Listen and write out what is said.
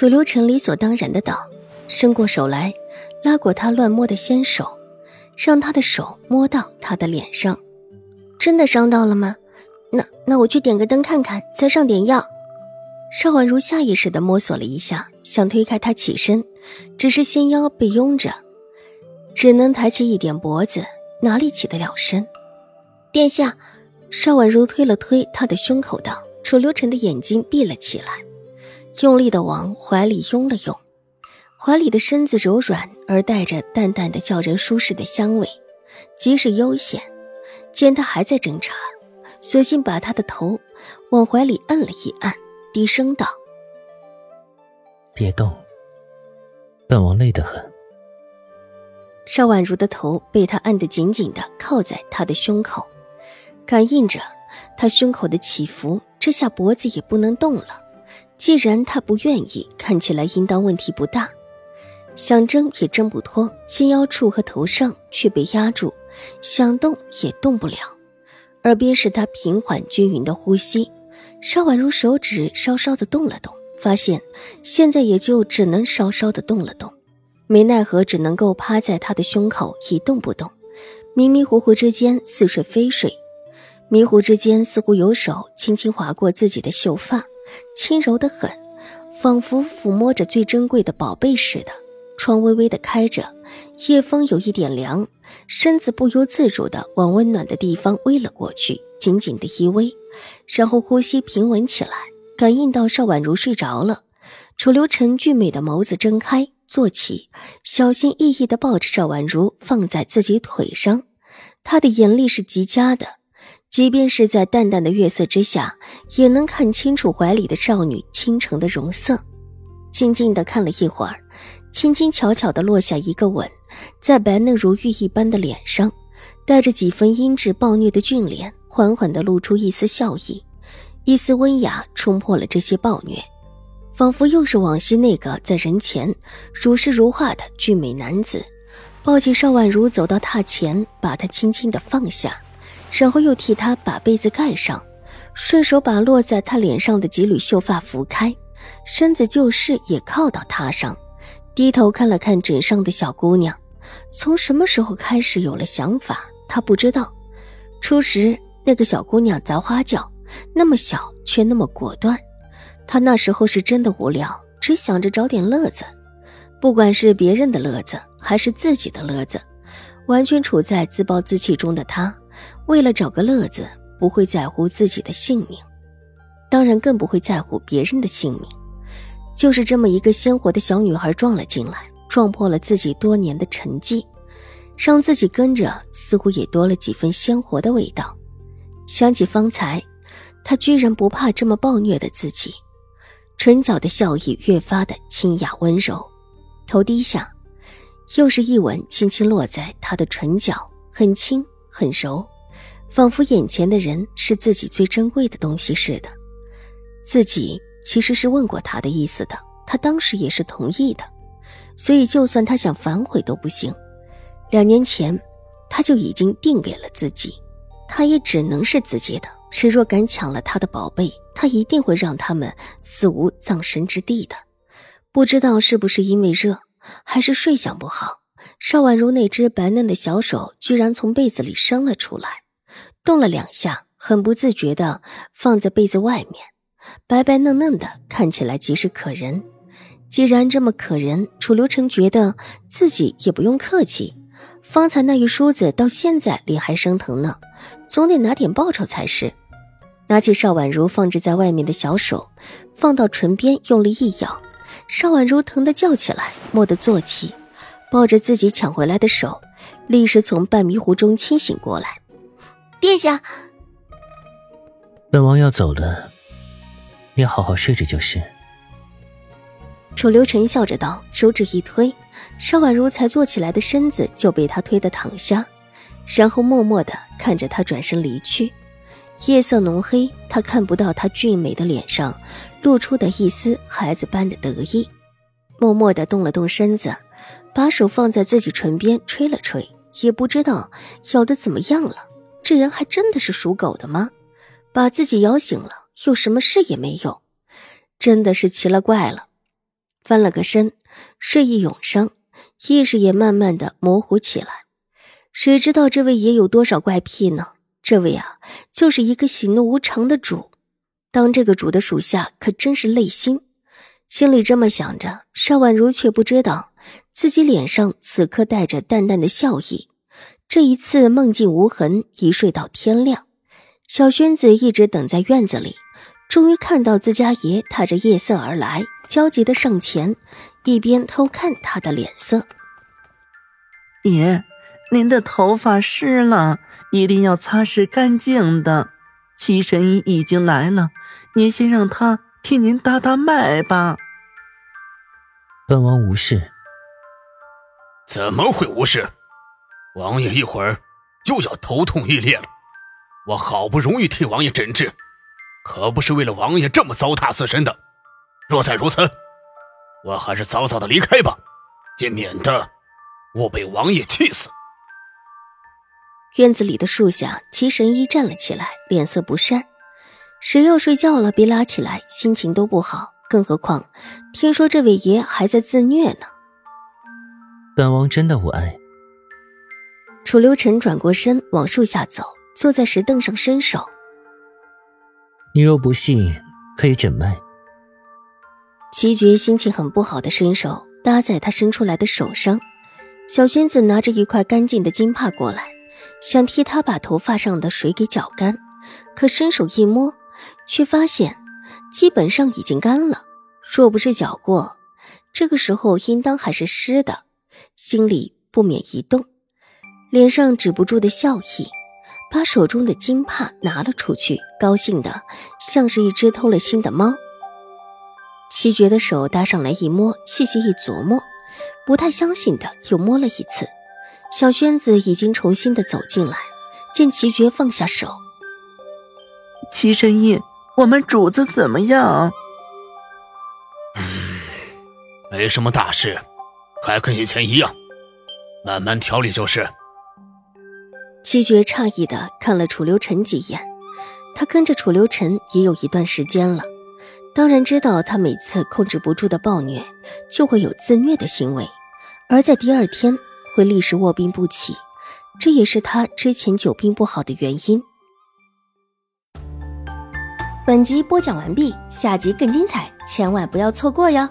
楚留臣理所当然的道，伸过手来，拉过他乱摸的纤手，让他的手摸到他的脸上。真的伤到了吗？那那我去点个灯看看，再上点药。邵婉如下意识的摸索了一下，想推开他起身，只是纤腰被拥着，只能抬起一点脖子，哪里起得了身？殿下，邵婉如推了推他的胸口，道：“楚留臣的眼睛闭了起来。”用力的往怀里拥了拥，怀里的身子柔软而带着淡淡的叫人舒适的香味，即使悠闲。见他还在挣扎，索性把他的头往怀里按了一按，低声道：“别动，本王累得很。”邵婉如的头被他按得紧紧的靠在他的胸口，感应着他胸口的起伏，这下脖子也不能动了。既然他不愿意，看起来应当问题不大。想挣也挣不脱，心腰处和头上却被压住，想动也动不了。耳边是他平缓均匀的呼吸。邵婉如手指稍稍的动了动，发现现在也就只能稍稍的动了动，没奈何，只能够趴在他的胸口一动不动。迷迷糊糊之间似睡非睡，迷糊之间似乎有手轻轻划过自己的秀发。轻柔的很，仿佛抚摸着最珍贵的宝贝似的。窗微微的开着，夜风有一点凉，身子不由自主的往温暖的地方偎了过去，紧紧的依偎，然后呼吸平稳起来。感应到邵婉如睡着了，楚留臣俊美的眸子睁开，坐起，小心翼翼的抱着邵婉如放在自己腿上，他的眼力是极佳的。即便是在淡淡的月色之下，也能看清楚怀里的少女倾城的容色。静静的看了一会儿，轻轻巧巧的落下一个吻，在白嫩如玉一般的脸上，带着几分阴质暴虐的俊脸，缓缓的露出一丝笑意，一丝温雅冲破了这些暴虐，仿佛又是往昔那个在人前如诗如画的俊美男子。抱起邵婉如走到榻前，把她轻轻的放下。然后又替他把被子盖上，顺手把落在他脸上的几缕秀发拂开，身子就是也靠到榻上，低头看了看枕上的小姑娘。从什么时候开始有了想法，他不知道。初时那个小姑娘砸花轿，那么小却那么果断。他那时候是真的无聊，只想着找点乐子，不管是别人的乐子还是自己的乐子，完全处在自暴自弃中的他。为了找个乐子，不会在乎自己的性命，当然更不会在乎别人的性命。就是这么一个鲜活的小女孩撞了进来，撞破了自己多年的沉寂，让自己跟着似乎也多了几分鲜活的味道。想起方才，他居然不怕这么暴虐的自己，唇角的笑意越发的清雅温柔。头低下，又是一吻，轻轻落在他的唇角，很轻。很柔，仿佛眼前的人是自己最珍贵的东西似的。自己其实是问过他的意思的，他当时也是同意的，所以就算他想反悔都不行。两年前，他就已经定给了自己，他也只能是自己的。谁若敢抢了他的宝贝，他一定会让他们死无葬身之地的。不知道是不是因为热，还是睡相不好。邵婉如那只白嫩的小手居然从被子里伸了出来，动了两下，很不自觉地放在被子外面，白白嫩嫩的，看起来极是可人。既然这么可人，楚留臣觉得自己也不用客气。方才那一梳子到现在脸还生疼呢，总得拿点报酬才是。拿起邵婉如放置在外面的小手，放到唇边，用力一咬，邵婉如疼得叫起来，蓦地坐起。抱着自己抢回来的手，立时从半迷糊中清醒过来。殿下，本王要走了，你好好睡着就是。楚留臣笑着道，手指一推，邵婉如才坐起来的身子就被他推得躺下，然后默默的看着他转身离去。夜色浓黑，他看不到他俊美的脸上露出的一丝孩子般的得意，默默的动了动身子，把手放在自己唇边吹了吹，也不知道咬的怎么样了。这人还真的是属狗的吗？把自己咬醒了，又什么事也没有，真的是奇了怪了。翻了个身，睡意涌上，意识也慢慢的模糊起来。谁知道这位爷有多少怪癖呢？这位啊，就是一个喜怒无常的主。当这个主的属下可真是累心。心里这么想着，邵婉如却不知道自己脸上此刻带着淡淡的笑意。这一次梦境无痕，一睡到天亮。小轩子一直等在院子里，终于看到自家爷踏着夜色而来，焦急的上前，一边偷看他的脸色。爷，您的头发湿了。一定要擦拭干净的。七神医已经来了，您先让他替您搭搭脉吧。本王无事。怎么会无事？王爷一会儿又要头痛欲裂了。我好不容易替王爷诊治，可不是为了王爷这么糟蹋自身的。若再如此，我还是早早的离开吧，也免得我被王爷气死。院子里的树下，齐神医站了起来，脸色不善。谁要睡觉了，别拉起来，心情都不好。更何况，听说这位爷还在自虐呢。本王真的无碍。楚留臣转过身，往树下走，坐在石凳上伸手。你若不信，可以诊脉。齐觉心情很不好的伸手搭在他伸出来的手上。小轩子拿着一块干净的金帕过来。想替他把头发上的水给搅干，可伸手一摸，却发现基本上已经干了。若不是搅过，这个时候应当还是湿的。心里不免一动，脸上止不住的笑意，把手中的金帕拿了出去，高兴的像是一只偷了心的猫。齐绝的手搭上来一摸，细细一琢磨，不太相信的又摸了一次。小轩子已经重新的走进来，见齐绝放下手。齐神医，我们主子怎么样？嗯，没什么大事，还跟以前一样，慢慢调理就是。七绝诧异的看了楚留臣几眼，他跟着楚留臣也有一段时间了，当然知道他每次控制不住的暴虐，就会有自虐的行为，而在第二天。会立时卧病不起，这也是他之前久病不好的原因。本集播讲完毕，下集更精彩，千万不要错过哟。